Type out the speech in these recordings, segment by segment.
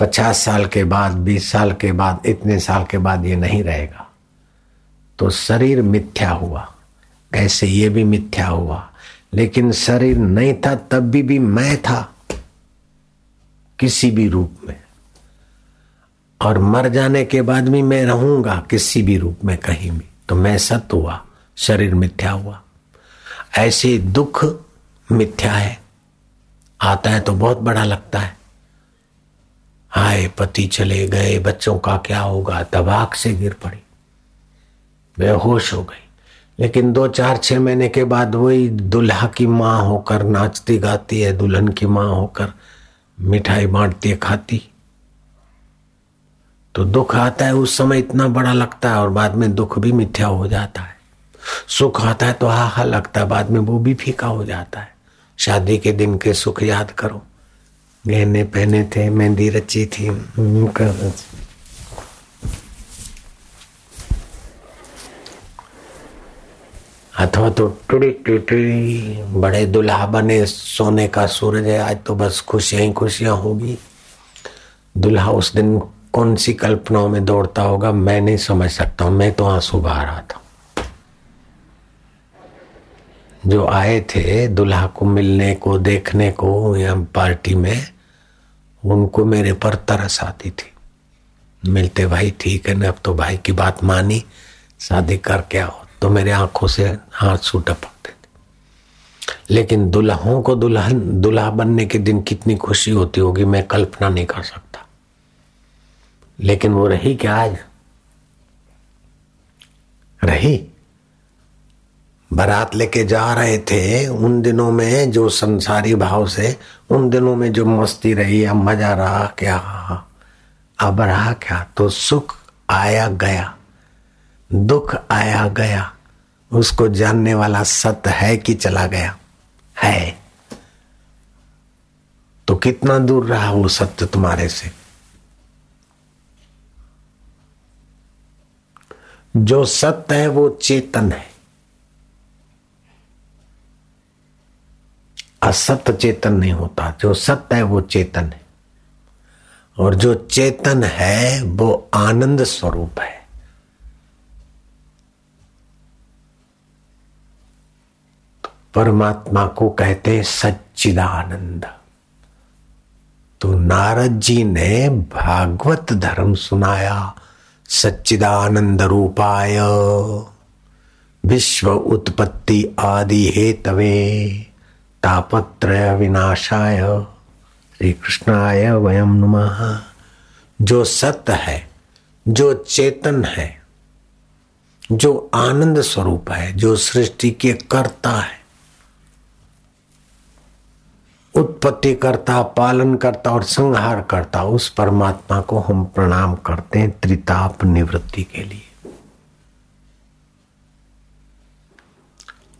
पचास साल के बाद बीस साल के बाद इतने साल के बाद ये नहीं रहेगा। तो शरीर मिथ्या हुआ। ऐसे ये भी मिथ्या हुआ। लेकिन शरीर नहीं था तब भी, भी मैं था। किसी भी रूप में। और मर जाने के बाद भी मैं रहूँगा किसी भी रूप में कहीं भी। तो मैं सत्य हुआ शरीर मिथ्या हुआ। ऐसे दुख मिथ्या है। आता है तो बहुत बड़ा लगता है। हाय पति चले गए, बच्चों का क्या होगा? तबाक से गिर पड़ी। बेहोश हो गई। लेकिन दो चार छह महीने के बाद वही दुल्हा की माँ होकर नाचती गाती है, दुल्हन की माँ होकर मिठाई बांटती है, खाती। तो दुख आता है, उस समय इतना बड़ा लगता है और बाद में दुख भी मिथ्या हो जाता है। सुख आता है तो हा हा लगता है, बाद में वो भी फीका हो जाता है। शादी के दिन के सुख याद करो। गहने पहने थे, मेहंदी रची थी अथवा तो टुड़ी टुड़ी बड़े दुल्हा बने, सोने का सूरज है, आज तो बस खुशियाँ ही खुशियाँ होगी। दुल्हा उस दिन कौन सी कल्पनाओं में दौड़ता होगा, मैं नहीं समझ सकता हूँ, मैं तो आँसू बहा रहा था। जो आए थे दुल्हा को मिलने को, देखने को या पार्टी में, उनको मेरे पर तरस आती थी। मिलते भाई, ठीक है ना अब तो भाई की बात मानी, शादी करके आओ। तो मेरे आँखों से हाथ सू टपकते थे। लेकिन दुल्हों को दुल्हन दुल्हा बनने के दिन कितनी खुशी होती होगी, मैं कल्पना नहीं कर सकता। लेकिन वो रही क्या आज? रही? बारात लेके जा रहे थे, उन दिनों में जो संसारी भाव से, उन दिनों में जो मस्ती रही, अब मज़ा रहा क्या? अब रहा क्या? तो सुख आया गया, दुख आया गया, उसको जानने वाला सत्य है कि चला गया? है। तो कितना दूर रहा वो सत्य तुम्हारे से? जो सत्य है वो चेतन है। असत्य चेतन नहीं होता। जो सत्य है, वो चेतन है। और जो चेतन है, वो आनंद स्वरूप है। तो परमात्मा को कहते हैं सच्चिदानंद। तो नारद जी ने भागवत धर्म सुनाया, सच्चिदानंद रूपाय, विश्व उत्पत्ति आदि हेतवे। तापत्रय विनाशाय। श्री कृष्णाय वयम नमः। जो सत्य है, जो चेतन है, जो आनंद स्वरूप है, जो सृष्टि के कर्ता है, उत्पत्ति करता, पालन करता और संहार करता, उस परमात्मा को हम प्रणाम करते हैं त्रिताप निवृत्ति के लिए।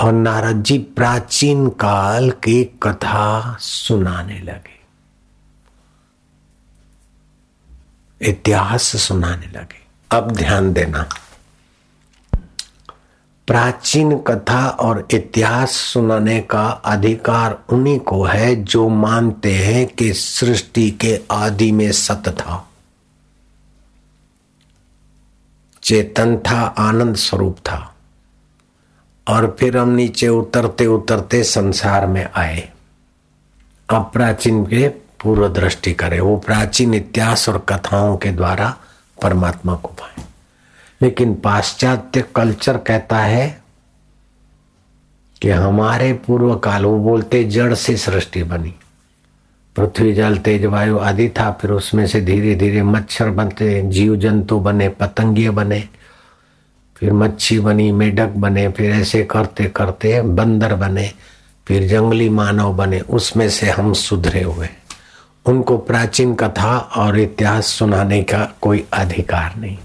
और नारद जी प्राचीन काल की कथा सुनाने लगे। इतिहास सुनाने लगे। अब ध्यान देना। प्राचीन कथा और इतिहास सुनाने का अधिकार उन्हीं को है जो मानते हैं कि सृष्टि के आदि में सत था। चेतन था, आनंद स्वरूप था। और फिर हम नीचे उतरते उतरते संसार में आए। अब प्राचीन के पूर्व दृष्टि करें, वो प्राचीन इतिहास और कथाओं के द्वारा परमात्मा को पाए। लेकिन पाश्चात्य कल्चर कहता है कि हमारे पूर्व काल वो बोलते जड़ से सृष्टि बनी। पृथ्वी जल, तेज वायु आदि था, फिर उसमें से धीरे धीरे मच्छर बनते जीव जंतु बने पतंगिए बने। फिर मच्छी बनी, मेढक बने, फिर ऐसे करते करते बंदर बने, फिर जंगली मानव बने, उसमें से हम सुधरे हुए। उनको प्राचीन कथा और इतिहास सुनाने का कोई अधिकार नहीं।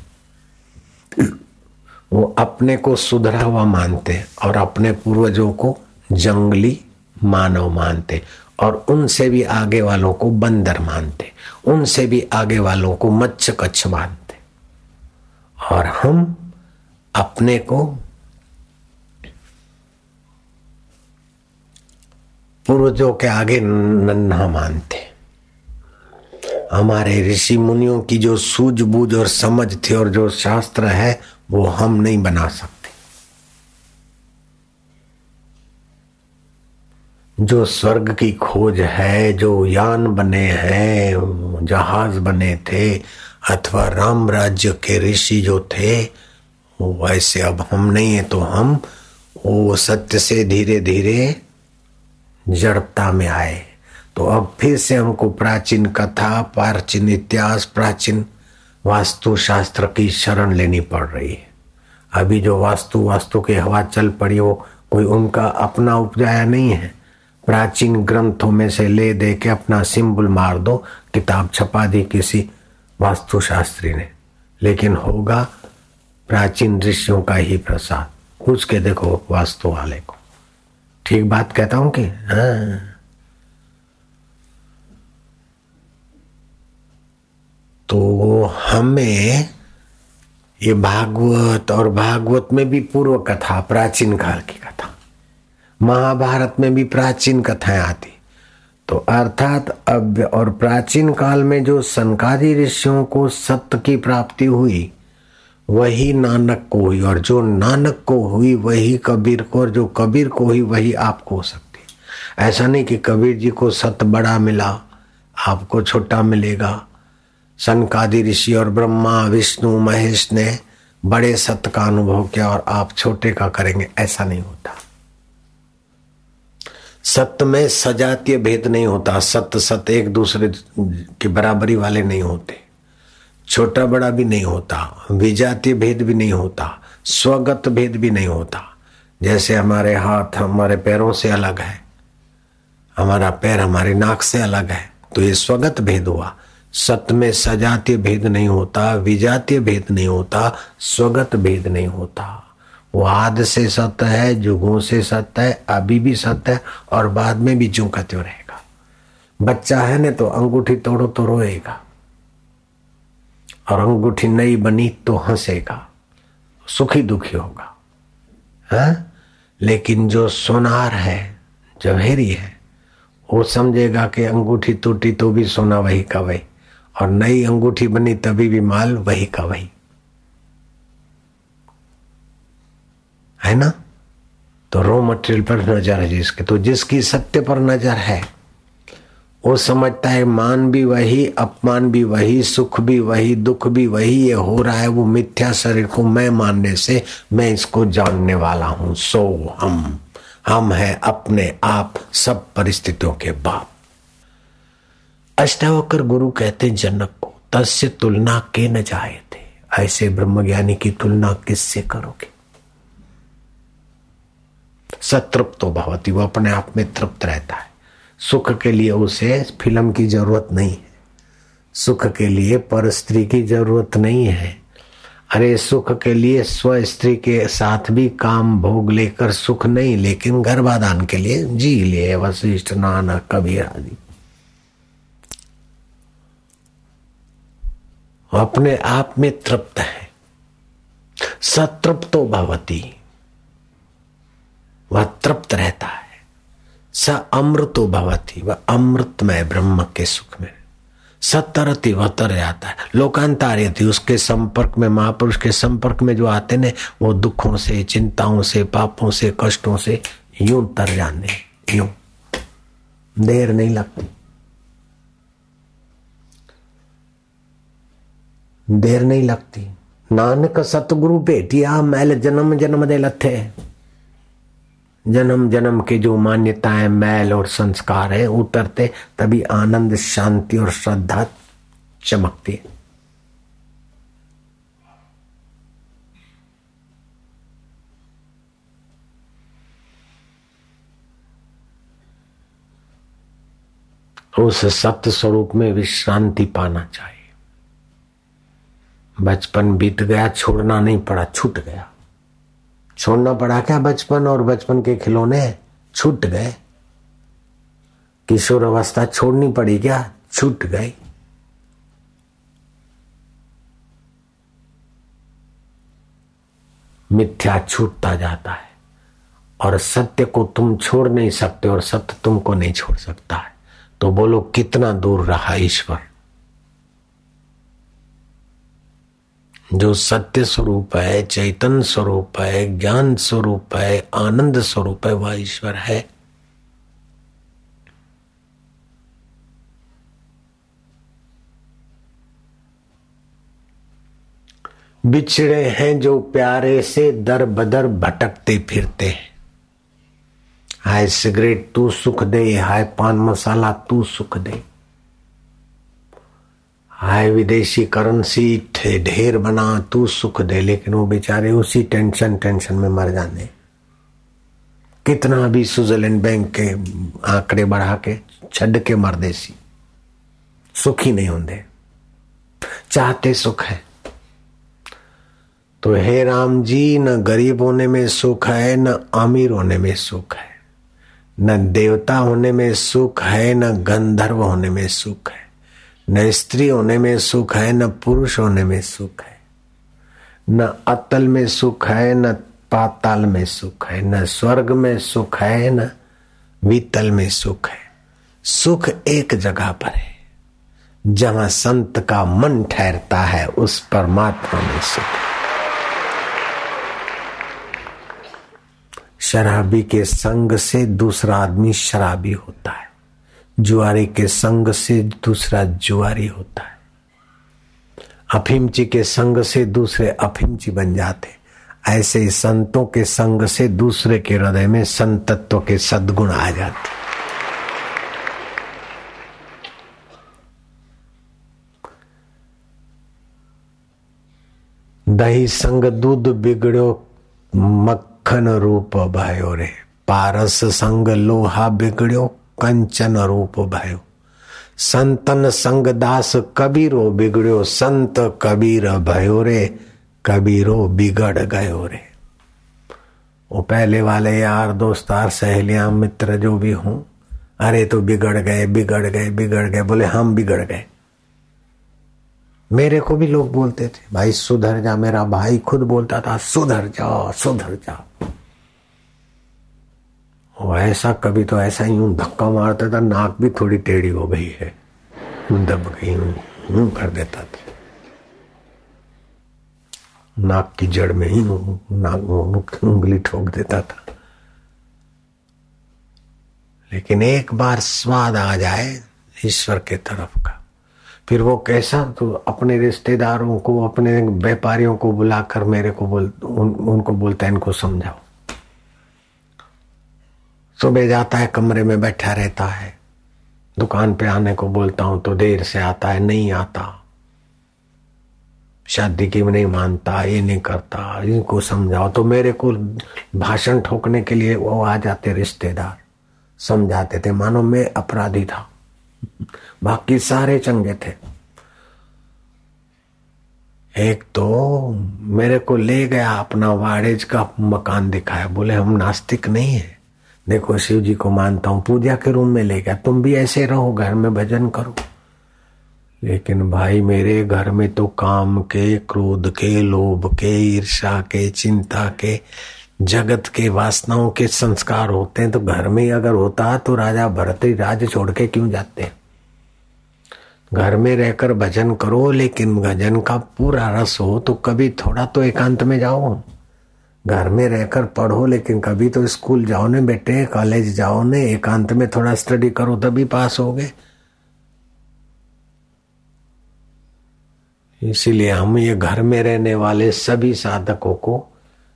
वो अपने को सुधरा हुआ मानते और अपने पूर्वजों को जंगली मानव मानते और उनसे भी आगे वालों को बंदर मानते, उनसे भी आगे वालों को मच्छ कच्छ मानते। और हम अपने को पूर्वजों के आगे नन्हा मानते। हमारे ऋषि मुनियों की जो सूझबूझ और समझ थी और जो शास्त्र है, वो हम नहीं बना सकते। जो स्वर्ग की खोज है, जो यान बने हैं, जहाज़ बने थे, अथवा राम राज्य के ऋषि जो थे वो वैसे अब हम नहीं है तो हम वो सत्य से धीरे धीरे जड़ता में आए। तो अब फिर से हमको प्राचीन कथा, प्राचीन इतिहास, प्राचीन वास्तु शास्त्र की शरण लेनी पड़ रही है। अभी जो वास्तु वास्तु की हवा चल पड़ी, वो कोई उनका अपना उपजाया नहीं है। प्राचीन ग्रंथों में से ले दे के अपना सिंबल मार दो, किताब छपा दी किसी वास्तुशास्त्री ने। लेकिन होगा प्राचीन ऋषियों का ही प्रसाद। पूछ के देखो वास्तु वाले को। ठीक बात कहता हूँ कि? हाँ। तो हमें ये भागवत और भागवत में भी पूर्व कथा, प्राचीन काल की कथा, महाभारत में भी प्राचीन कथाएँ आती। तो अर्थात अब और प्राचीन काल में जो सनकादी ऋषियों को सत्य की प्राप्ति हुई वही नानक को हुई, और जो नानक को हुई, वही कबीर को, और जो कबीर को हुई, वही आपको हो सकती ऐसा नहीं कि कबीर जी को सत्य बड़ा मिला, आपको छोटा मिलेगा। सनकादि ऋषि और ब्रह्मा, विष्णु, महेश ने बड़े सत्य का अनुभव किया, और आप छोटे का करेंगे, ऐसा नहीं होता। सत्य में सजातीय भेद नहीं होता सत्य सत्य एक दूसरे की बराबरी वाले नहीं होते। छोटा बड़ा भी नहीं होता, विजातीय भेद भी नहीं होता, स्वगत भेद भी नहीं होता। जैसे हमारे हाथ हमारे पैरों से अलग है, हमारा पैर हमारे नाक से अलग है तो ये स्वगत भेद हुआ। सत्य में सजातीय भेद नहीं होता, विजातीय भेद नहीं होता, स्वगत भेद नहीं होता। वो आद से सत्य है, जुगों से सत्य है, अभी भी सत्य है, और बाद में भी जू का त्यों रहेगा। बच्चा है ना तो अंगूठी तोड़ो तो रोएगा। और अंगूठी नई बनी तो हंसेगा सुखी दुखी होगा। है? लेकिन जो सोनार है जवेरी है, वो समझेगा कि अंगूठी टूटी तो भी सोना वही का वही, और नई अंगूठी बनी तभी भी माल वही का वही। है ना? तो रॉ मटेरियल पर नज़र है जिसके तो जिसकी सत्य पर नज़र है वो समझता है मान भी वही, अपमान भी वही, सुख भी वही, दुख भी वही, ये हो रहा है वो मिथ्या शरीर को मैं मानने से मैं इसको जानने वाला हूँ। सो हम हम है अपने आप सब परिस्थितियों के बाप। अष्टावकर गुरु कहते जनक को, तस्य तुलना के न जाए थे। ऐसे ब्रह्मज्ञानी की तुलना किससे करोगे? सतृप्तो भवती, वो अपने आप में तृप्त रहता है। सुख के लिए उसे फ़िल्म की ज़रूरत नहीं है। सुख के लिए पर स्त्री की ज़रूरत नहीं है। अरे सुख के लिए स्व स्त्री के साथ भी काम भोग लेकर सुख नहीं, लेकिन गर्भाधान के लिए जी लिए वशिष्ठ, नानक कबीर आदि। अपने आप में तृप्त है। सतृप्तो भवती। वह तृप्त रहता है। स अमृतो भवती वह अमृतमय ब्रह्म के सुख में सतरती वह तर जाता है लोकांतार्यति उसके संपर्क में, महापुरुष के संपर्क में जो आते ने, वो दुखों से, चिंताओं से, पापों से, कष्टों से यूँ तर जाने, यूँ। देर नहीं लगती। देर नहीं लगती। नानक सतगुरु भेटिया, मैल जन्म जन्म दे लथे। जन्म जन्म के जो मान्यताएँ, मैल और संस्कार है, उतरते तभी आनंद, शांति और श्रद्धा चमकती है। उस सत्य स्वरूप में विश्रांति पाना चाहिए। बचपन बीत गया, छोड़ना नहीं पड़ा, छूट गया। छोड़ना पड़ा क्या बचपन और बचपन के खिलौने? छूट गए। किशोर अवस्था छोड़नी पड़ी क्या? छूट गई। मिथ्या छूटता जाता है और सत्य को तुम छोड़ नहीं सकते और सत्य तुमको नहीं छोड़ सकता है। तो बोलो, कितना दूर रहा ईश्वर? जो सत्य स्वरूप है, चैतन्य स्वरूप है, ज्ञान स्वरूप है, आनंद स्वरूप है, वह ईश्वर है। बिछड़े हैं जो प्यारे से दर बदर भटकते फिरते हैं। हाय सिगरेट तू सुख दे, हाय पान मसाला तू सुख दे। हाय विदेशी करेंसी थे ढेर बना, तू सुख दे, लेकिन वो बेचारे उसी टेंशन टेंशन में मर जाने कितना भी स्विट्जरलैंड बैंक के आंकड़े बढ़ा के, छड़ के मर देसी सुखी नहीं होंगे। चाहते सुख है। तो हे राम जी, न गरीब होने में सुख है, न अमीर होने में सुख है। न देवता होने में सुख है, न गंधर्व होने में सुख है। न स्त्री होने में सुख है, न पुरुष होने में सुख है। न अतल में सुख है, न पाताल में सुख है, न स्वर्ग में सुख है, न वितल में सुख है। सुख एक जगह पर है। जहाँ संत का मन ठहरता है, उस परमात्मा में सुख शराबी के संग से दूसरा आदमी शराबी होता है। जुआरी के संग से दूसरा जुआरी होता है। अफीमची के संग से दूसरे अफीमची बन जाते। ऐसे संतों के संग से दूसरे के हृदय में संतत्व के सद्गुण आ जाते। दही संग दूध बिगड़ो, मक्खन रूप भयो रे पारस संग लोहा बिगड़ो कंचन रूप भयो। संतन संग दास कबीरो बिगड़ो संत कबीर भयो रे, कबीरो बिगड़ गयो रे। वो पहले वाले यार दोस्तार सहेलियाँ, मित्र जो भी हूँ, अरे तो बिगड़ गए बिगड़ गए बिगड़ गए, बोले हम बिगड़ गए। मेरे को भी लोग बोलते थे, भाई सुधर जा, मेरा भाई खुद बोलता था, सुधर जा सुधर जा वो ऐसा कभी तो ऐसा ही धक्का मारता था नाक भी थोड़ी टेढ़ी हो गई है। दब गई हूँ कर देता था। नाक की जड़ में ही नाक उंगली ठोक देता था। लेकिन एक बार स्वाद आ जाए ईश्वर के तरफ़ का। फिर वो कैसा तो अपने रिश्तेदारों को अपने व्यापारियों को बुलाकर मेरे को बोल उन, उनको बोलता है इनको समझाओ। सुबह जाता है, कमरे में बैठा रहता है। दुकान पे आने को बोलता हूँ तो देर से आता है, नहीं आता। शादी की नहीं मानता, ये नहीं करता, इनको समझाओ। तो मेरे को भाषण ठोकने के लिए वो आ जाते रिश्तेदार, समझाते थे। मानो मैं अपराधी था। बाकी सारे चंगे थे। एक तो मेरे को ले गया, अपना वाड़ेज का मकान दिखाया। बोले, हम नास्तिक नहीं है। देखो शिव जी को मानता हूँ, पूजा के रूम में ले गया तुम भी ऐसे रहो, घर में भजन करो। लेकिन भाई, मेरे घर में तो काम के, क्रोध के, लोभ के ईर्षा के, चिंता के, जगत के, वासनाओं के संस्कार होते हैं तो घर में अगर होता तो राजा भरत राज छोड़ के क्यों जाते हैं? घर में रहकर भजन करो, लेकिन भजन का पूरा रस हो तो कभी थोड़ा तो एकांत में जाओ। घर में रहकर पढ़ो, लेकिन कभी तो स्कूल जाओ ने बेटे, कॉलेज जाओ ने, एकांत में थोड़ा स्टडी करो, तभी पास हो गए। इसीलिए हम ये घर में रहने वाले सभी साधकों को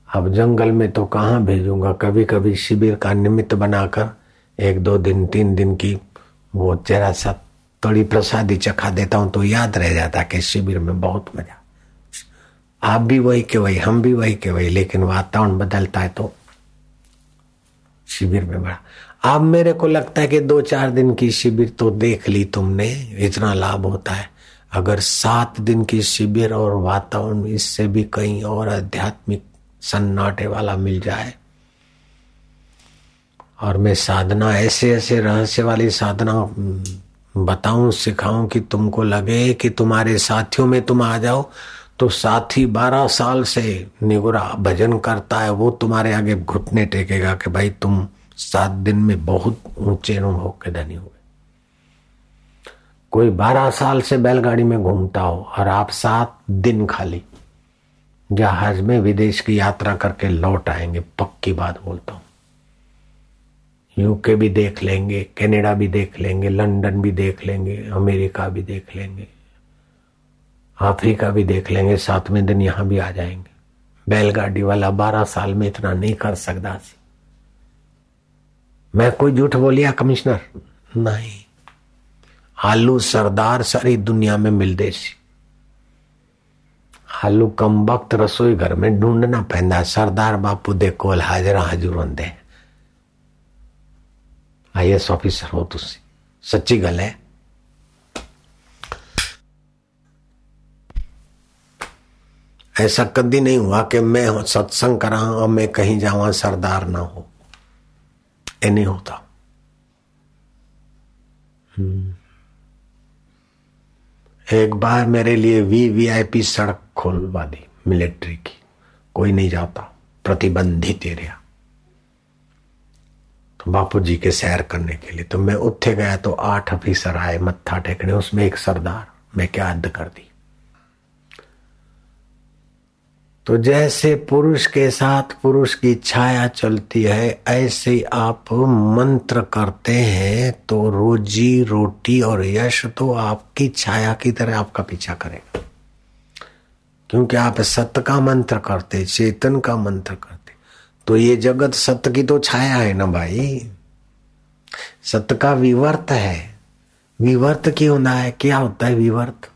अब जंगल में तो कहाँ भेजूँगा? कभी कभी शिविर का निमित्त बनाकर एक दो दिन, तीन दिन की वो जरा सा थोड़ी प्रसादी चखा देता हूँ तो याद रह जाता कि शिविर में बहुत मज़ा। आप भी वही के वही, हम भी वही के वही, लेकिन वातावरण बदलता है तो शिविर में बड़ा। अब मेरे को लगता है कि दो चार दिन की शिविर तो देख ली तुमने, इतना लाभ होता है। अगर सात दिन की शिविर और वातावरण इससे भी कहीं और आध्यात्मिक सन्नाटे वाला मिल जाए, और मैं साधना ऐसे ऐसे रहस्य वाली साधना, बताऊँ, सिखाऊं कि तुमको लगे कि तुम्हारे साथियों में तुम आ जाओ तो साथी बारह साल से निगुरा भजन करता है, वो तुम्हारे आगे घुटने टेकेगा कि भाई तुम सात दिन में बहुत ऊँचे अनुभव के धनी हुए कोई बारह साल से बैलगाड़ी में घूमता हो और आप सात दिन खाली जहाज़ में विदेश की यात्रा करके लौट आएँगे, पक्की बात बोलता हूँ। यूके भी देख लेंगे कनाडा भी देख लेंगे लंदन भी देख लेंगे अमेरिका भी देख लेंगे। अफ्रीका भी देख लेंगे, सातवें दिन यहाँ भी आ जाएँगे। बैलगाड़ी वाला बारह साल में इतना नहीं कर सकता सी। मैं कोई झूठ बोलिया, कमिश्नर? नहीं। आलू सरदार सारी दुनिया में मिलते सी। आलू कम वक्त रसोई घर में ढूंढना पैदा सरदार बापू दे कोल हाजरा, हजूर होंगे आई एस ऑफिसर हो तुम सच्ची गल है ऐसा कभी नहीं हुआ कि मैं सत्संग करा और मैं कहीं जावा सरदार ना हो। ये नहीं होता। हम्म। एक बार मेरे लिए वी वी आई पी सड़क खोलवा दी मिलिट्री की। कोई नहीं जाता। प्रतिबंधित एरिया। तो बापू जी के सैर करने के लिए तो मैं उठे गया तो आठ ऑफिसर आए, मत्था टेकने, उसमें एक सरदार। मैं क्या हद कर दी? तो जैसे पुरुष के साथ पुरुष की छाया चलती है, ऐसे आप मंत्र करते हैं तो रोजी रोटी और यश तो आपकी छाया की तरह आपका पीछा करेगा। क्योंकि आप सत्य का मंत्र करते, चेतन का मंत्र करते। तो ये जगत सत्य की तो छाया है ना भाई? सत्य का विवर्त है। विवर्त क्यों होता है? क्या होता है विवर्त?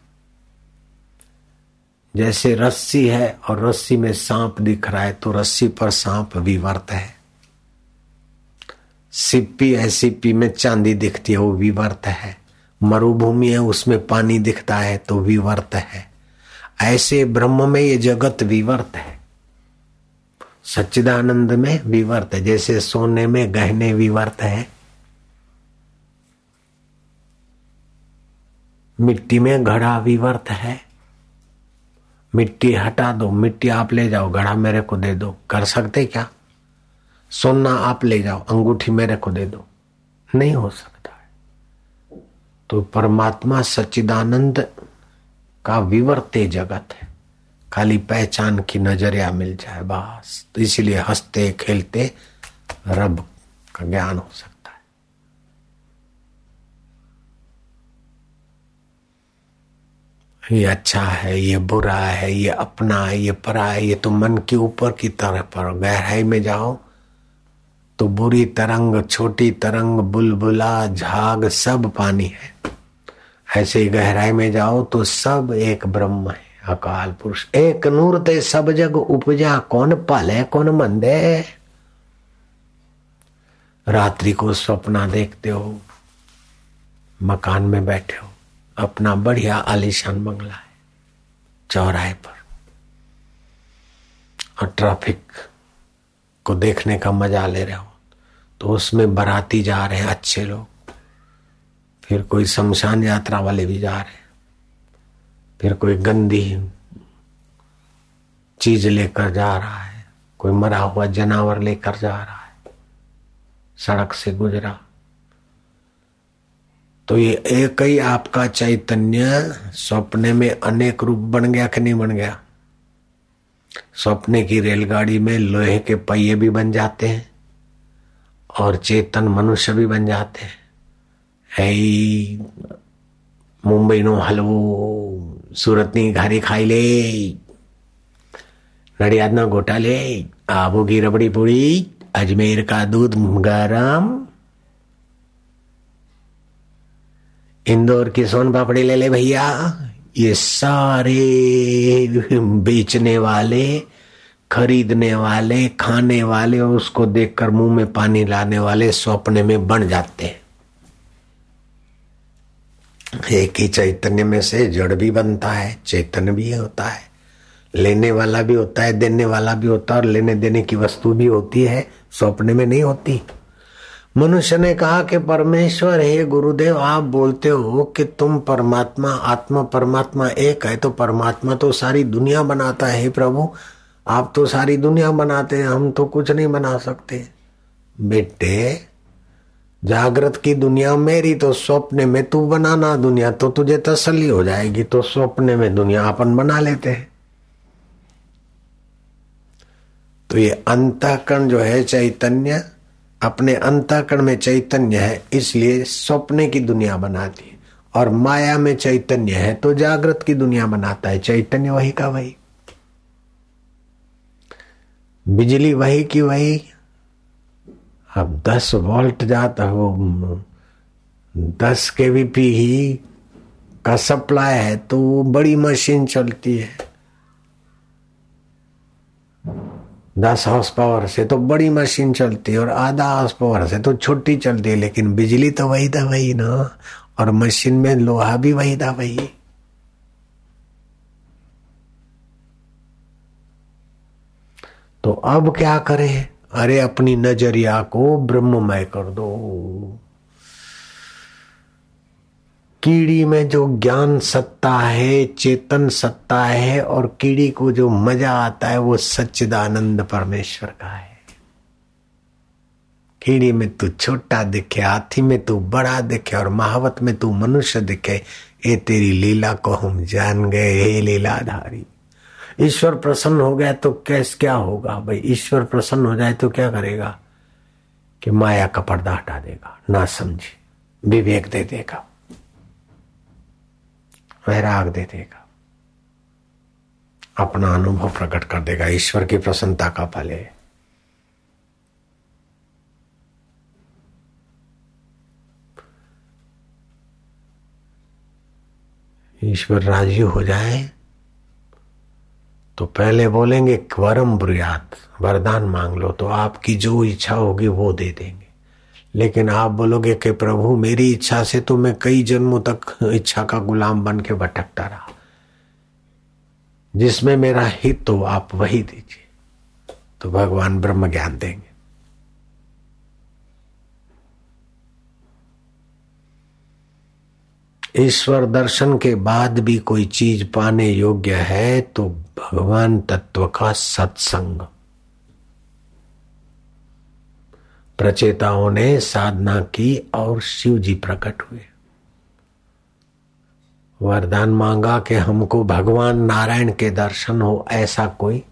जैसे रस्सी है और रस्सी में सांप दिख रहा है तो रस्सी पर सांप विवर्त है। सिप्पी है, सिप्पी में चांदी दिखती है, वो विवर्त है। मरुभूमि है, उसमें पानी दिखता है तो विवर्त है। ऐसे ब्रह्म में ये जगत विवर्त है। सच्चिदानंद में विवर्त है, जैसे सोने में गहने विवर्त है। मिट्टी में घड़ा विवर्त है। मिट्टी हटा दो, मिट्टी आप ले जाओ, घड़ा मेरे को दे दो। कर सकते क्या? सोना आप ले जाओ, अंगूठी मेरे को दे दो। नहीं हो सकता है। तो परमात्मा सच्चिदानंद का विवर्ते जगत है। खाली पहचान की नज़रिया मिल जाए, बस। तो इसीलिए हँसते, खेलते, रब का ज्ञान हो सकता ये अच्छा है, ये बुरा है, ये अपना है, ये परा है, ये तो मन के ऊपर की तरह पर गहराई में जाओ। तो बुरी तरंग, छोटी तरंग, बुलबुला, झाग, सब पानी है। ऐसे ही गहराई में जाओ तो सब एक ब्रह्म है, अकाल पुरुष। एक नूर ते सब जग उपजा, कौन पाले, कौन मंदे। रात्रि को सपना देखते हो, मकान में बैठे हो अपना बढ़िया आलिशान बंगला है, चौराहे पर। और ट्रैफ़िक को देखने का मज़ा ले रहे हो तो उसमें बराती जा रहे हैं अच्छे लोग। फिर कोई शमशान यात्रा वाले भी जा रहे हैं। फिर कोई गंदी चीज़ लेकर जा रहा है, कोई मरा हुआ जानवर लेकर जा रहा है, सड़क से गुजरा। तो ये एक ही आपका चैतन्य सपने में अनेक रूप बन गया कि नहीं बन गया सपने की रेलगाड़ी में लोहे के पहिए भी बन जाते हैं और चेतन मनुष्य भी बन जाते हैं मुंबई नो हलवो सूरत ની घारी खाई ले નડિયાદના ગોટા લે આબુ की रबड़ी पूरी अजमेर का दूध इंदौर की सोन पापड़ी ले ले भैया। ये सारे बेचने वाले, खरीदने वाले, खाने वाले और उसको देखकर मुँह में पानी लाने वाले स्वप्न में बन जाते हैं। एक ही चैतन्य में से जड़ भी बनता है चैतन्य भी होता है, लेने वाला भी होता है, देने वाला भी होता है और लेने देने की वस्तु भी होती है स्वप्न में नहीं होती। मनुष्य ने कहा कि परमेश्वर, हे गुरुदेव, आप बोलते हो कि तुम परमात्मा, आत्मा, परमात्मा एक है तो परमात्मा तो सारी दुनिया बनाता है प्रभु। आप तो सारी दुनिया बनाते हैं, हम तो कुछ नहीं बना सकते। बेटे, जागृत की दुनिया मेरी तो स्वप्न में तू बनाना दुनिया तो तुझे तसली हो जाएगी तो स्वप्न में दुनिया अपन बना लेते हैं। तो ये अंतःकरण जो है चैतन्य अपने अंतःकरण में चैतन्य है, इसलिए स्वप्ने की दुनिया बनाती है। और माया में चैतन्य है तो जागृत की दुनिया बनाता है। चैतन्य वही का वही। बिजली वही की वही। अब दस वोल्ट जाता वो दस के वी ही का सप्लाई है तो बड़ी मशीन चलती है। दस हाउस पावर से तो बड़ी मशीन चलती है और आधा हाउस पावर से तो छोटी चलती है, लेकिन बिजली तो वही था वही ना। और मशीन में लोहा भी वही था वही। तो अब क्या करें? अरे अपनी नज़रिया को ब्रह्ममय कर दो। कीड़ी में जो ज्ञान सत्ता है, चेतन सत्ता है और कीड़ी को जो मज़ा आता है, वो सच्चिदानंद परमेश्वर का है। कीड़ी में तू छोटा दिखे, हाथी में तू बड़ा दिखे और महावत में तू मनुष्य दिखे ये तेरी लीला को हम जान गए, हे लीलाधारी। ईश्वर प्रसन्न हो गया तो कैस क्या होगा भाई? ईश्वर प्रसन्न हो जाए तो क्या करेगा? कि माया का पर्दा हटा देगा, ना समझे, विवेक दे देगा। वैराग दे देगा। अपना अनुभव प्रकट कर देगा, ईश्वर की प्रसन्नता का फल है। ईश्वर राज़ी हो जाए तो पहले बोलेंगे वरम ब्रियात, वरदान मांग लो तो आपकी जो इच्छा होगी वो दे देंगे। लेकिन आप बोलोगे कि प्रभु, मेरी इच्छा से तो मैं कई जन्मों तक इच्छा का गुलाम बन के भटकता रहा। जिसमें मेरा हित तो आप वही दीजिए। तो भगवान ब्रह्म ज्ञान देंगे। ईश्वर दर्शन के बाद भी कोई चीज़ पाने योग्य है तो भगवान तत्व का सत्संग। प्रचेताओं ने साधना की और शिव जी प्रकट हुए। वरदान मांगा कि हमको भगवान नारायण के दर्शन हो, ऐसा कोई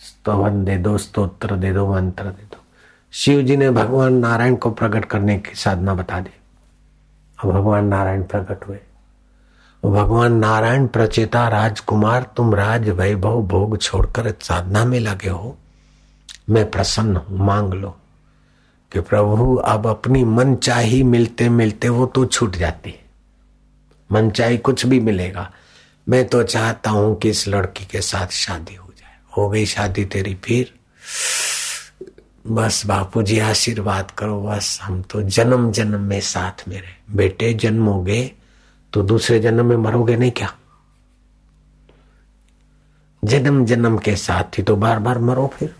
स्तवन दे दो, स्तोत्र दे दो, मंत्र दे दो। शिव जी ने भगवान नारायण को प्रकट करने की साधना बता दी। और भगवान नारायण प्रकट हुए। भगवान नारायण प्रचेता राजकुमार, तुम राज वैभव भोग छोड़कर साधना में लगे हो। मैं प्रसन्न हूँ, मांग लो। कि प्रभु, अब अपनी मन चाही मिलते मिलते वो तो छूट जाती है। मन चाही कुछ भी मिलेगा। मैं तो चाहता हूँ कि इस लड़की के साथ शादी हो जाए। हो गई शादी तेरी फिर। बस बापू जी, आशीर्वाद करो, बस हम तो जन्म जन्म में साथ में रहे। बेटे, जन्मोगे तो दूसरे जन्म में मरोगे नहीं क्या? जन्म जन्म के साथ ही तो बार बार मरो फिर।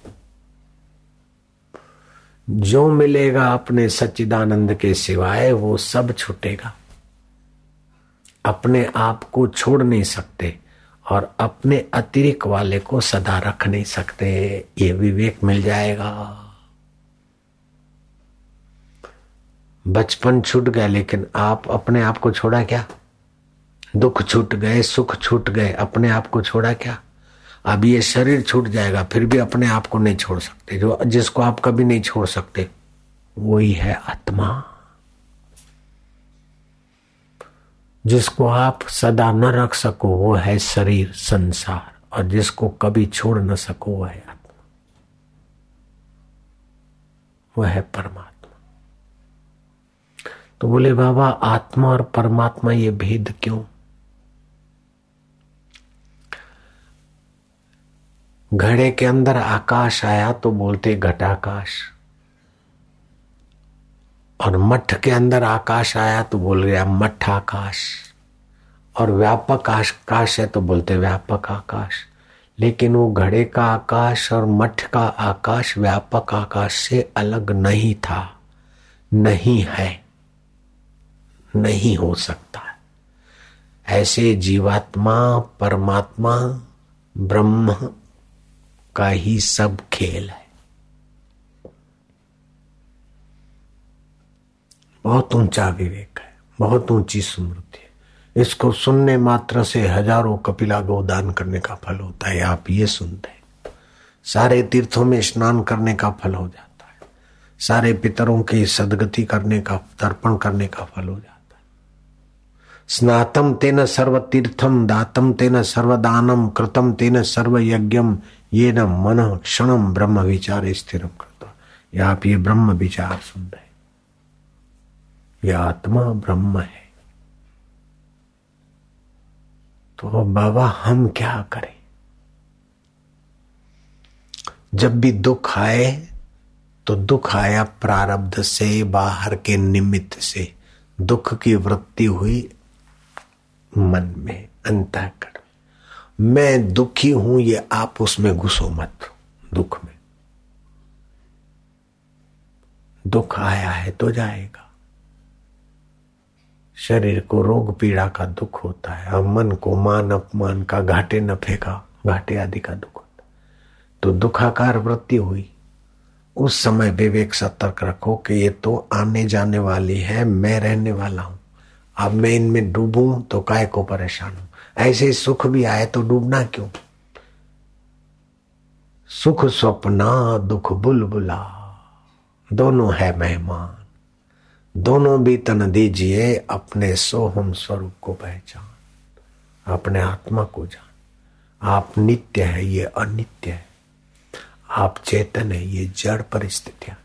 जो मिलेगा अपने सच्चिदानंद के सिवाय वो सब छूटेगा। अपने आप को छोड़ नहीं सकते और अपने अतिरिक्त वाले को सदा रख नहीं सकते। ये विवेक मिल जाएगा। बचपन छूट गया, लेकिन आप अपने आप को छोड़ा क्या? दुख छूट गए, सुख छूट गए, अपने आप को छोड़ा क्या? अब ये शरीर छूट जाएगा, फिर भी अपने आप को नहीं छोड़ सकते। जो, जिसको आप कभी नहीं छोड़ सकते, वही है आत्मा। जिसको आप सदा न रख सको, वो है शरीर, संसार, और जिसको कभी छोड़ न सको, वो है आत्मा। वह है परमात्मा। तो बोले, बाबा, आत्मा और परमात्मा ये भेद क्यों? घड़े के अंदर आकाश आया तो बोलते, घटाकाश. और मठ के अंदर आकाश आया तो बोल गया मठ आकाश और व्यापक आकाश है तो बोलते, व्यापक आकाश. लेकिन वो घड़े का आकाश और मठ का आकाश व्यापक आकाश से अलग नहीं था, नहीं है, नहीं हो सकता। ऐसे जीवात्मा, परमात्मा, ब्रह्म का ही सब खेल है। बहुत ऊँचा विवेक है, बहुत ऊँची स्मृति है। इसको सुनने मात्र से हज़ारों कपिला गोदान करने का फल होता है, आप ये सुनते हैं। सारे तीर्थों में स्नान करने का फल हो जाता है। सारे पितरों की सदगति करने का, तर्पण करने का फल हो जाता है। स्नातम तेन सर्व तीर्थम दातम तेन सर्वदानम, कृतम तेन सर्व यज्ञम ये न मन क्षणम ब्रह्म विचार स्थिर करता ये आप ये ब्रह्म विचार सुन रहे ये आत्मा ब्रह्म है। तो बाबा, हम क्या करें? जब भी दुख आए तो दुख आया प्रारब्ध से, बाहर के निमित्त से। दुख की वृत्ति हुई मन में, अंतःकरण। मैं दुखी हूँ, ये आप उसमें घुसो मत। दुख में। दुख आया है तो जाएगा। शरीर को रोग पीड़ा का दुख होता है, और मन को मान अपमान का घाटे नफे का घाटे आदि का दुख होता है। तो दुखाकार वृत्ति हुई। उस समय विवेक सतर्क रखो कि ये तो आने जाने वाली है, मैं रहने वाला हूँ। अब मैं इनमें डूबू तो काय को परेशान ऐसे सुख भी आए तो डूबना क्यों? सुख स्वप्ना, दुख बुलबुला। दोनों है मेहमान। दोनों भी तन दीजिए अपने सोहम स्वरूप को पहचान। अपने आत्मा को जान। आप नित्य है, ये अनित्य है। आप चेतन है, ये जड़ परिस्थितियाँ।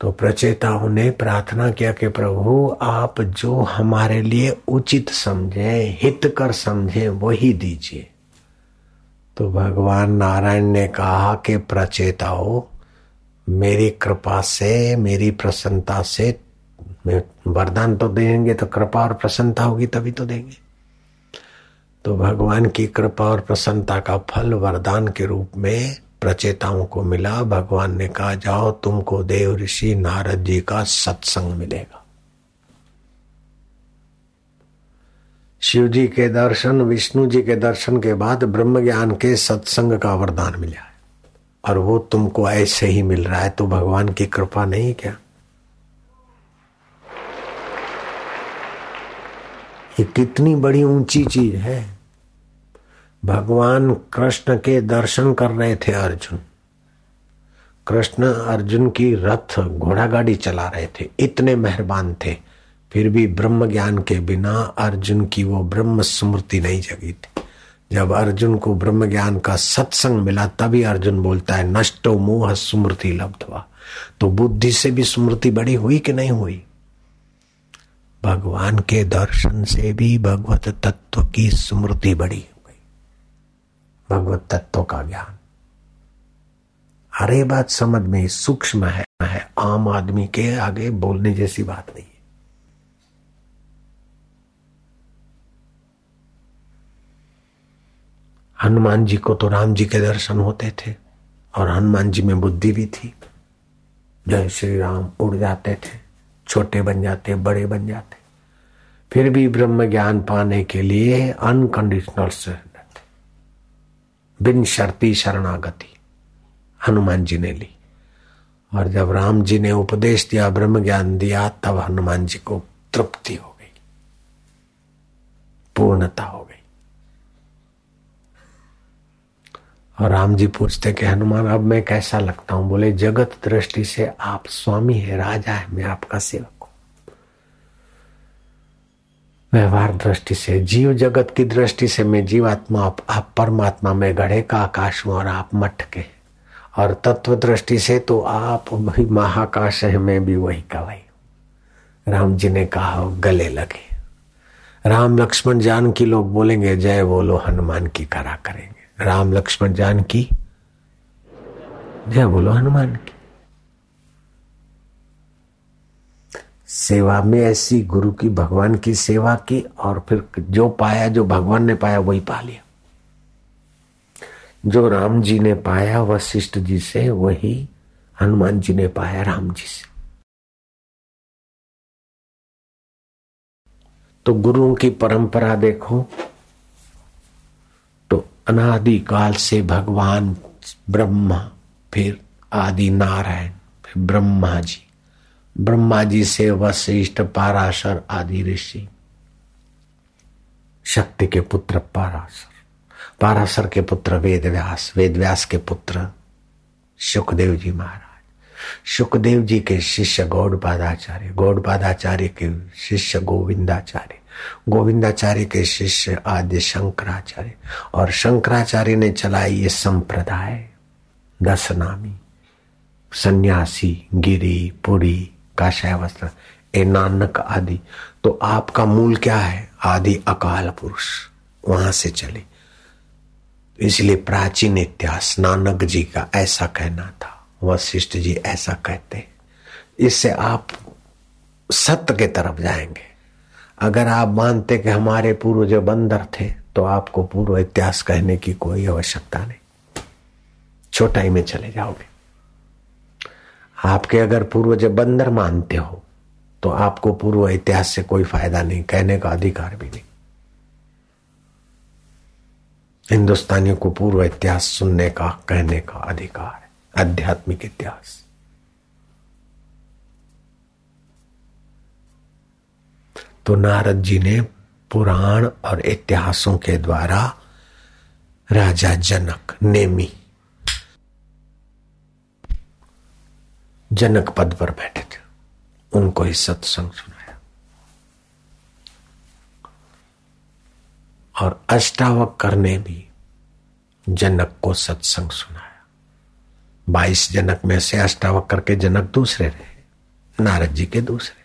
तो प्रचेताओं ने प्रार्थना किया कि प्रभु, आप जो हमारे लिए उचित समझे हित कर समझे, वही दीजिए। तो भगवान नारायण ने कहा कि प्रचेताओं, मेरी कृपा से, मेरी प्रसन्नता से वरदान तो देंगे तो कृपा और प्रसन्नता होगी तभी तो देंगे। तो भगवान की कृपा और प्रसन्नता का फल वरदान के रूप में प्रचेताओं को मिला। भगवान ने कहा, जाओ, तुमको देव ऋषि नारद जी का सत्संग मिलेगा। शिव जी के दर्शन, विष्णु जी के दर्शन के बाद ब्रह्म ज्ञान के सत्संग का वरदान मिला है। और वो तुमको ऐसे ही मिल रहा है तो भगवान की कृपा नहीं क्या? ये कितनी बड़ी ऊँची चीज़ है। भगवान कृष्ण के दर्शन कर रहे थे अर्जुन। कृष्ण अर्जुन की रथ घोड़ा गाड़ी चला रहे थे। इतने मेहरबान थे। फिर भी ब्रह्म ज्ञान के बिना अर्जुन की वो ब्रह्म स्मृति नहीं जगी थी। जब अर्जुन को ब्रह्म ज्ञान का सत्संग मिला, तभी अर्जुन बोलता है, नष्टो मोह स्मृति लब्धवा तो बुद्धि से भी स्मृति बड़ी हुई कि नहीं हुई? भगवान के दर्शन से भी भगवत तत्व की स्मृति बड़ी भगवत तत्व का ज्ञान। अरे बात समझ में सूक्ष्म है, है। आम आदमी के आगे बोलने जैसी बात नहीं है। हनुमान जी को तो राम जी के दर्शन होते थे और हनुमान जी में बुद्धि भी थी। जय श्री राम उड़ जाते थे छोटे बन जाते बड़े बन जाते। फिर भी ब्रह्म ज्ञान पाने के लिए अनकंडीशनल से बिन शर्ती शरणागति। हनुमान जी ने ली। और जब राम जी ने उपदेश दिया, ब्रह्म ज्ञान दिया, तब हनुमान जी को तृप्ति हो गई। पूर्णता हो गई। और राम जी पूछते कि, हनुमान, अब मैं कैसा लगता हूँ? बोले, जगत दृष्टि से आप स्वामी है, राजा है, मैं आपका सेवक व्यवहार दृष्टि से जीव जगत की दृष्टि से मैं जीवात्मा आप, परमात्मा में गढ़े का आकाश में और आप मठ के। और तत्व दृष्टि से तो आप भी महाकाश है मैं भी वही का वही। राम जी ने कहा गले लगे। राम लक्ष्मण जान की लोग बोलेंगे जय बोलो हनुमान की करा करेंगे। राम लक्ष्मण जान की जय बोलो हनुमान की। सेवा में ऐसी गुरु की, भगवान की सेवा की और फिर जो पाया, जो भगवान ने पाया, वही पा लिया। जो राम जी ने पाया, वशिष्ठ जी से, वही हनुमान जी ने पाया राम जी से। तो गुरुओं की परंपरा देखो तो अनादि काल से भगवान ब्रह्मा, फिर आदि नारायण, फिर ब्रह्मा जी। ब्रह्मा जी से वशिष्ठ पाराशर आदि ऋषि। शक्ति के पुत्र पाराशर। पारासर के पुत्र वेद व्यास वेद व्यास के पुत्र सुखदेव जी महाराज। सुखदेव जी के शिष्य गौड़पादाचार्य गौड़पादाचार्य के शिष्य गोविंदाचार्य गोविंदाचार्य के शिष्य आद्य शंकराचार्य। और शंकराचार्य ने चलाई ये संप्रदाय दस नामी सन्यासी, गिरी, पुरी काशाय वस्त्र ए नानक आदि। तो आपका मूल क्या है? आदि अकाल पुरुष, वहाँ से चले। इसलिए प्राचीन इतिहास, नानक जी का ऐसा कहना था, वशिष्ठ जी ऐसा कहते इससे आप सत्य के तरफ़ जाएँगे। अगर आप मानते कि हमारे पूर्वज बंदर थे तो आपको पूर्व इतिहास कहने की कोई आवश्यकता नहीं। छोटाई में चले जाओगे। आपके अगर पूर्वज बंदर मानते हो तो आपको पूर्व इतिहास से कोई फ़ायदा नहीं, कहने का अधिकार भी नहीं। हिंदुस्तानियों को पूर्व इतिहास सुनने का, कहने का अधिकार है, आध्यात्मिक इतिहास। तो नारद जी ने पुराण और इतिहासों के द्वारा राजा जनक नेमी जनक पद पर बैठे थे। उनको ही सत्संग सुनाया। और अष्टावक्र ने भी जनक को सत्संग सुनाया। बाईस जनक में से अष्टावक्र के जनक दूसरे रहे। नारद जी के दूसरे।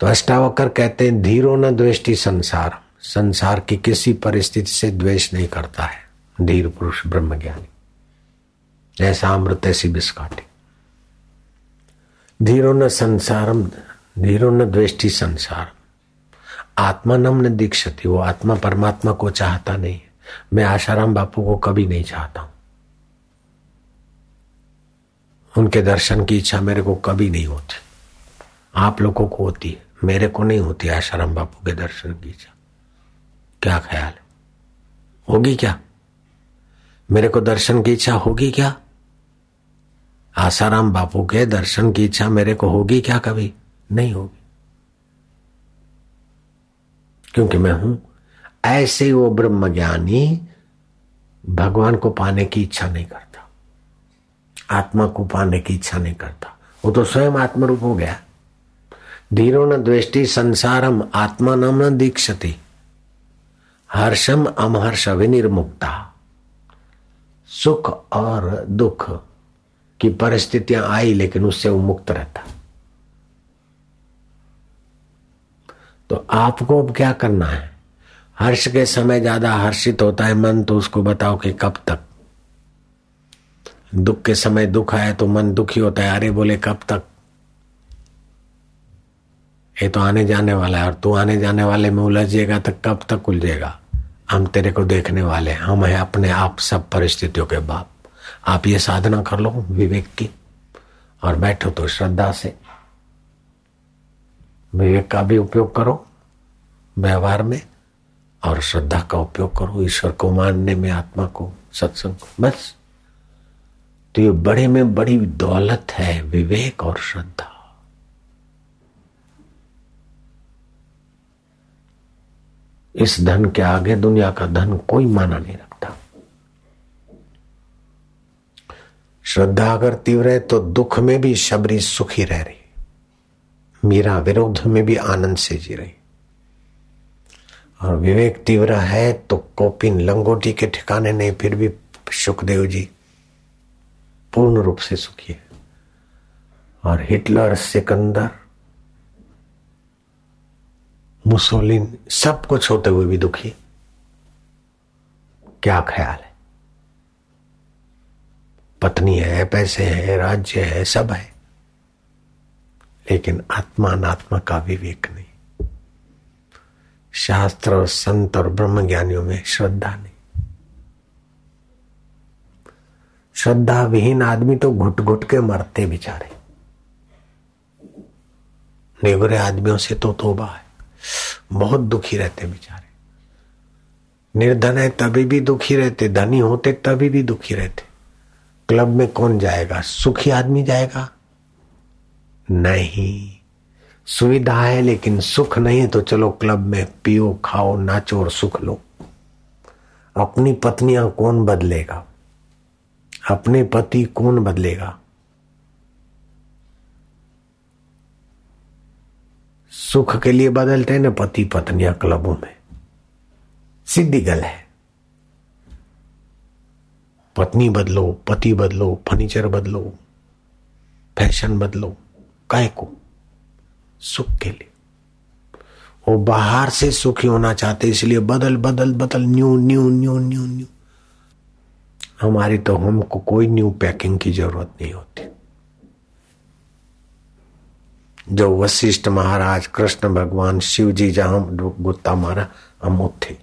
तो अष्टावक्र कहते हैं, धीरो न द्वेष्टि संसार संसार की किसी परिस्थिति से द्वेष नहीं करता है। धीर पुरुष ब्रह्म ज्ञानी जैसा अमृत ऐसी बिस्काटी। धीरो न संसारम धीरो न द्वेष्टि संसार आत्मा न दीक्षति, वो आत्मा परमात्मा को चाहता नहीं मैं आशाराम बापू को कभी नहीं चाहता हूँ। उनके दर्शन की इच्छा मेरे को कभी नहीं होती। आप लोगों को होती है, मेरे को नहीं होती आशाराम बापू के दर्शन की इच्छा। क्या ख्याल होगी क्या? मेरे को दर्शन की इच्छा होगी क्या? आसाराम बापू के दर्शन की इच्छा मेरे को होगी क्या कभी? नहीं होगी। क्योंकि मैं हूँ ऐसे ही वो ब्रह्म ज्ञानी भगवान को पाने की इच्छा नहीं करता। आत्मा को पाने की इच्छा नहीं करता। वो तो स्वयं आत्मरूप हो गया। धीरो न द्वेष्टि संसारम, आत्मा नाम न दीक्षति। हर्षम अमहर्ष विनिर्मुक्ता। सुख और दुख की परिस्थितियाँ आई, लेकिन उससे वो मुक्त रहता। तो आपको अब क्या करना है? हर्ष के समय ज़्यादा हर्षित होता है मन तो उसको बताओ कि कब तक? दुख के समय दुख आए तो मन दुखी होता है। अरे बोले, कब तक? ये तो आने जाने वाला है, और तू आने जाने वाले में उलझेगा तो कब तक उलझेगा? हम तेरे को देखने वाले हम हैं अपने आप सब परिस्थितियों के बाप। आप ये साधना कर लो विवेक की। और बैठो तो श्रद्धा से। विवेक का भी उपयोग करो, व्यवहार में, और श्रद्धा का उपयोग करो, ईश्वर को मानने में, आत्मा को, सत्संग को, बस। तो ये बड़े में बड़ी दौलत है विवेक और श्रद्धा। इस धन के आगे दुनिया का धन कोई माना नहीं रखता। श्रद्धा अगर तीव्र है तो दुख में भी शबरी सुखी रह रही। मीरा विरोध में भी आनंद से जी रही। और विवेक तीव्र है तो कोपिन लंगोटी के ठिकाने नहीं, फिर भी सुखदेव जी पूर्ण रूप से सुखी है। और हिटलर, सिकंदर, मुसोलिन सब कुछ होते हुए भी दुखी। क्या ख्याल है? पत्नी है, पैसे है, राज्य है, सब है। लेकिन आत्मा अनात्मा का विवेक नहीं। शास्त्र और संत और ब्रह्म ज्ञानियों में श्रद्धा नहीं। श्रद्धा विहीन आदमी तो घुट घुट के मरते बेचारे। निगुरे आदमियों से तो तोबा है। बहुत दुखी रहते बेचारे। निर्धन है तभी भी दुखी रहते, धनी होते तभी भी दुखी रहते। क्लब में कौन जाएगा? सुखी आदमी जाएगा? नहीं। सुविधा है, लेकिन सुख नहीं है तो चलो क्लब में पियो, खाओ, नाचो और सुख लो। अपनी पत्नियाँ कौन बदलेगा? अपने पति कौन बदलेगा? सुख के लिए बदलते हैं ना पति पत्नियाँ क्लबों में। सीधी गल है। पत्नी बदलो, पति बदलो, फर्नीचर बदलो, फ़ैशन बदलो, काय को? सुख के लिए। वो बाहर से सुखी होना चाहते, इसलिए बदल बदल बदल, new new new new new. हमारी तो हमको कोई न्यू पैकिंग की ज़रूरत नहीं होती। जो वशिष्ठ महाराज, कृष्ण भगवान शिव जी जहाँ गुत्ता मारा, हम थे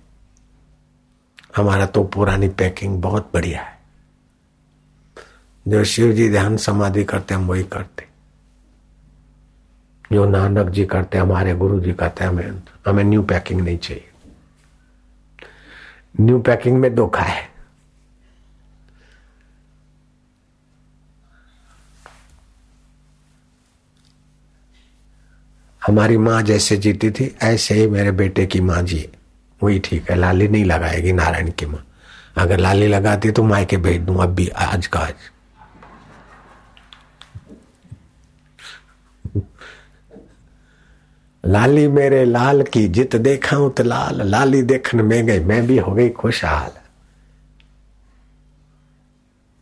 हमारा तो पुरानी पैकिंग बहुत बढ़िया है। जो शिव जी ध्यान समाधि करते हम वही करते जो नानक जी करते हमारे गुरु जी कहते हमें हमें न्यू पैकिंग नहीं चाहिए। न्यू पैकिंग में धोखा है। हमारी माँ जैसे जीती थी, ऐसे ही मेरे बेटे की माँ जी। वही ठीक है, लाली नहीं लगाएगी नारायण की माँ। अगर लाली लगाती तो माँ के भेज दू, अब भी, आज का आज। लाली मेरे लाल की जित देखा तो लाल, लाली देखने में गई, मैं भी हो गई खुशहाल।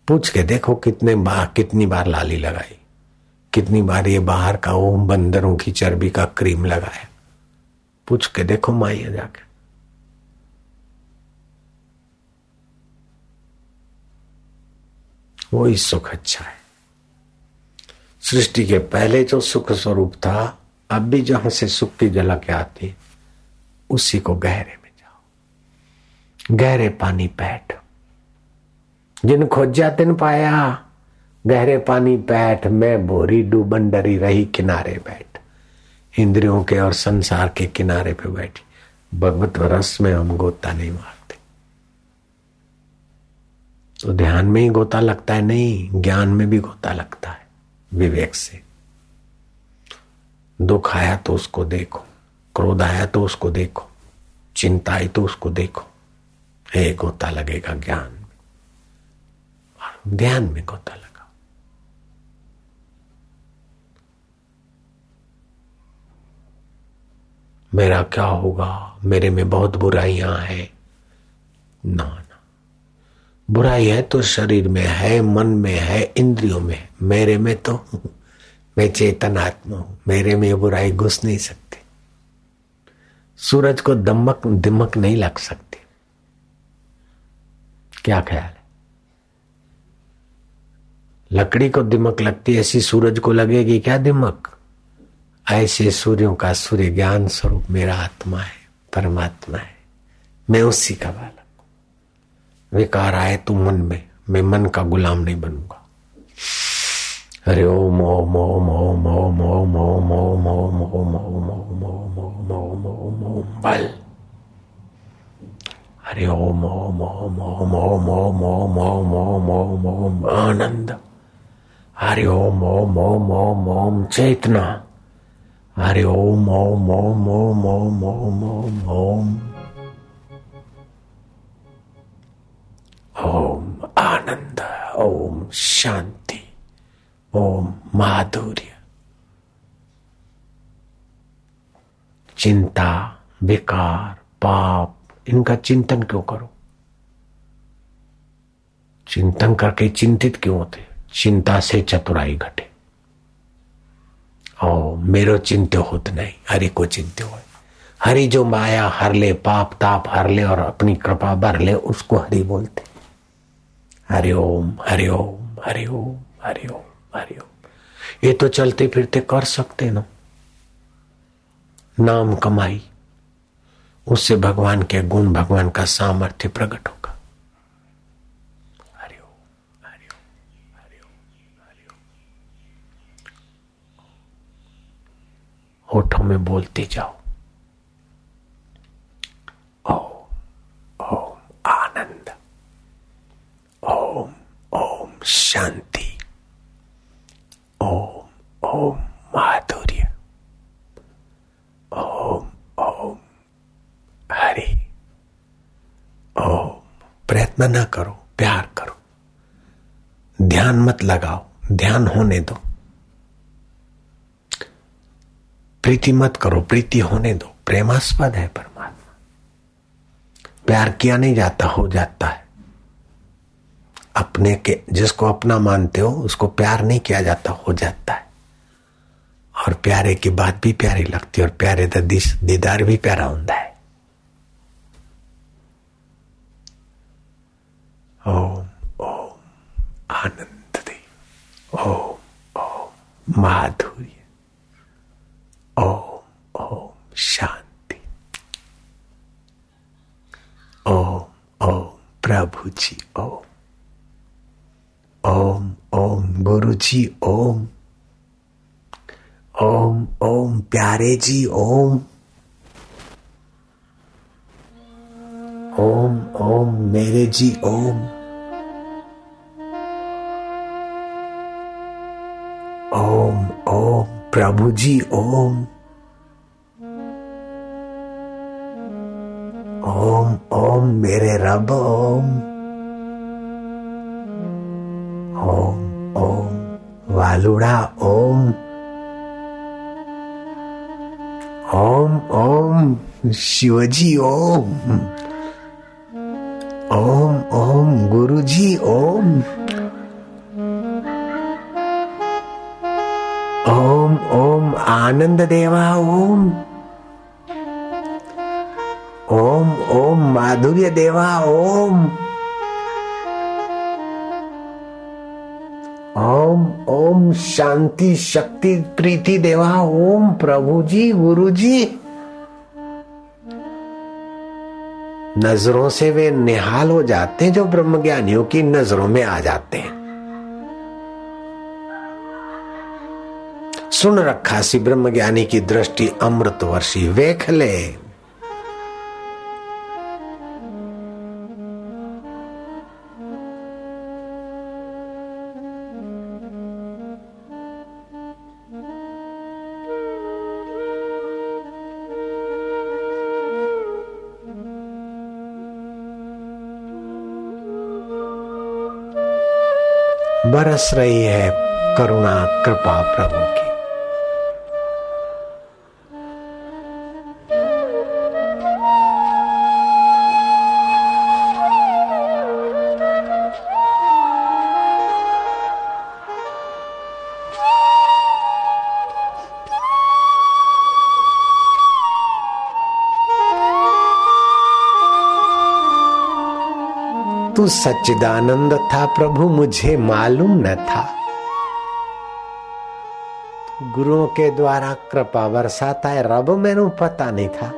पूछ के देखो कितने बार, कितनी बार लाली लगाई। कितनी बार ये बाहर का ओम बंदरों की चर्बी का क्रीम लगाया। पूछ के देखो माइया जाके। वही सुख अच्छा है। सृष्टि के पहले जो सुख स्वरूप था अब भी जहाँ से सुख की झलक आती, उसी को गहरे में जाओ। गहरे पानी बैठ। जिन खोजा तिन पाया, गहरे पानी बैठ। मैं बोरी डूबन डरी रही किनारे बैठ। इंद्रियों के और संसार के किनारे पे बैठी। भगवत रस में हम गोता नहीं मारते। तो ध्यान में ही गोता लगता है? नहीं, ज्ञान में भी गोता लगता है। विवेक से। दुख आया तो उसको देखो, क्रोध आया तो उसको देखो, चिंता आई तो उसको देखो। एक गोता लगेगा ज्ञान में ध्यान में गोता लगा। मेरा क्या होगा? मेरे में बहुत बुराइयाँ हैं। ना ना। बुराई है तो शरीर में है, मन में है, इंद्रियों में मेरे में तो मैं चेतन आत्मा हूँ। मेरे में बुराई घुस नहीं सकती। सूरज को दमक, दिमक नहीं लग सकती। क्या ख्याल है? लकड़ी को दिमक लगती ऐसी सूरज को लगेगी क्या दिमक? ऐसे सूर्यों का सूर्य ज्ञान स्वरूप मेरा आत्मा है, परमात्मा है। मैं उसी का बालक विकार आए तो मन में, मैं मन का गुलाम नहीं बनूँगा। हरे ओम ओम ओम ओम ओम ओम ओम ओम ओम ओम ओम ओम ओम ओम ओम ओम ओम बल हरे ओम ओम ओम ओम ओम ओम ओम ओम ओम ओम ओम आनंद हरे ओम ओम ओम ओम ओम चेतना हरे ओम ओम ओम ओम ओम ओम ओम ओम ओम आनंद ओम शांति ओम माधुर्य चिंता विकार पाप इनका चिंतन क्यों करो? चिंतन करके चिंतित क्यों होते? चिंता से चतुराई घटे। ओ मेरो चिंत्य होत नहीं, हरि को चिंत्य हो हरि जो माया हर ले, पाप ताप हर ले और अपनी कृपा भर ले, उसको हरि बोलते। हरि ओम हरि ओम हरि ओम हरि ओम हरिओम ये तो चलते फिरते कर सकते ना। नाम कमाई, उससे भगवान के गुण, भगवान का सामर्थ्य प्रकट होगा। होठों में बोलते जाओ। ओम ओम आनंद। ओम ओम शांति। ओम ओम माधुर्य ओम ओम हरि ओम प्रयत्न न करो, प्यार करो। ध्यान मत लगाओ, ध्यान होने दो। प्रीति मत करो, प्रीति होने दो। प्रेमास्पद है परमात्मा। प्यार किया नहीं जाता, हो जाता है। अपने के, जिसको अपना मानते हो, उसको प्यार नहीं किया जाता, हो जाता है। और प्यारे की बात भी प्यारी लगती है, और प्यारे का दीदार भी प्यारा होता है। ओम ओम, आनंद दे। ओम ओम, माधुर्य। ओम ओम, शांति। ओम ओम, प्रभु जी, ओम। ओम ओम गुरु जी ओम ओम ओम प्यारे जी ओम ओम ओम मेरे जी ओम ओम ओम प्रभु जी ओम ओम ओम मेरे रब ओम ओम ओम, वालुड़ा, ओम। ओम ओम, शिवजी, ओम। ओम ओम, गुरुजी, ओम। ओम ओम आनंद देवा ओम। ओम ओम माधुर्य देवा ओम। शांति शक्ति प्रीति देवा ओम प्रभु जी गुरु जी नज़रों से वे निहाल हो जाते हैं जो ब्रह्म ज्ञानियों की नज़रों में आ जाते हैं। सुन रखा सी ब्रह्म ज्ञानी की दृष्टि अमृत वर्षी वेख ले। बरस रही है करुणा कृपा प्रभु की। तू सच्चिदानंद था प्रभु, मुझे मालूम न था। गुरुओं के द्वारा कृपा बरसाता है, रब मैनू पता नहीं था।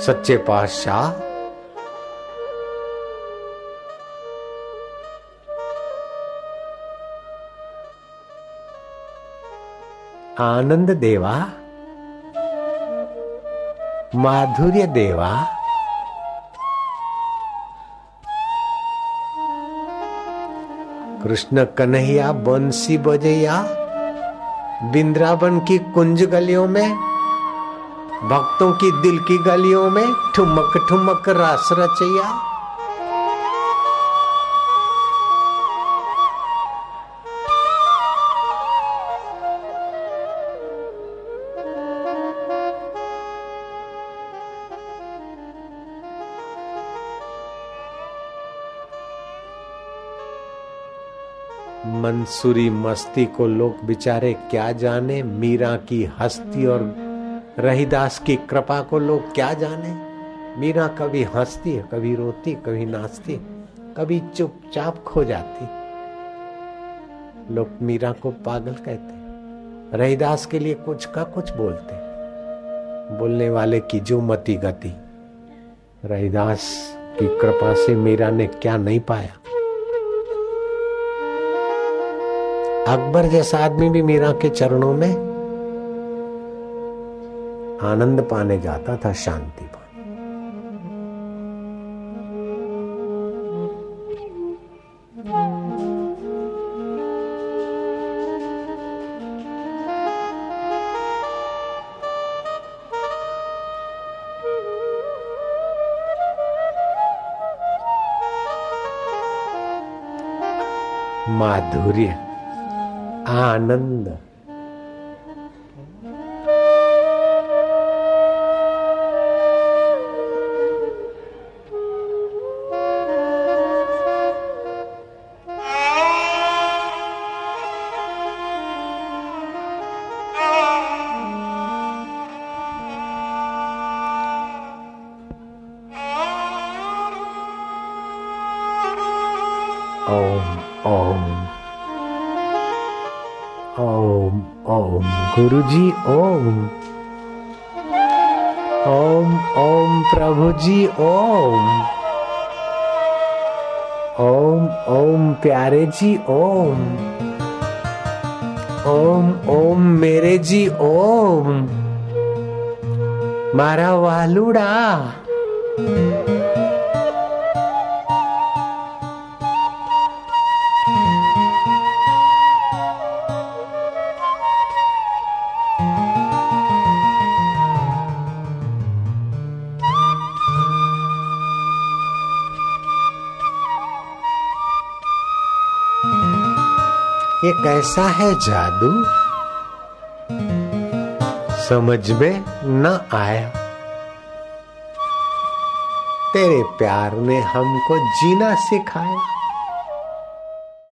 सच्चे पातशाह, आनंद देवा। माधुर्य देवा। कृष्ण कन्हैया बंसी बजैया, बिंद्रावन की कुंज गलियों में, भक्तों की दिल की गलियों में ठुमक ठुमक रास रचैया। मंसूरी मस्ती को लोग बेचारे क्या जाने? मीरा की हस्ती और रहीदास की कृपा को लोग क्या जाने? मीरा कभी हंसती है कभी रोती, कभी नाचती, कभी चुपचाप खो जाती। लोग मीरा को पागल कहते। रहीदास के लिए कुछ का कुछ बोलते। बोलने वाले की जो मती गति। रहीदास की कृपा से मीरा ने क्या नहीं पाया? अकबर जैसा आदमी भी मीरा के चरणों में आनंद पाने जाता था, शांति पाने। माधुर्य। आनंद। गुरु जी ओम। ओम ओम प्रभु जी ओम। ओम ओम प्यारे जी ओम। ओम ओम मेरे जी ओम। मारा वालुड़ा। कैसा है जादू? समझ में न आया। तेरे प्यार ने हमको जीना सिखाया।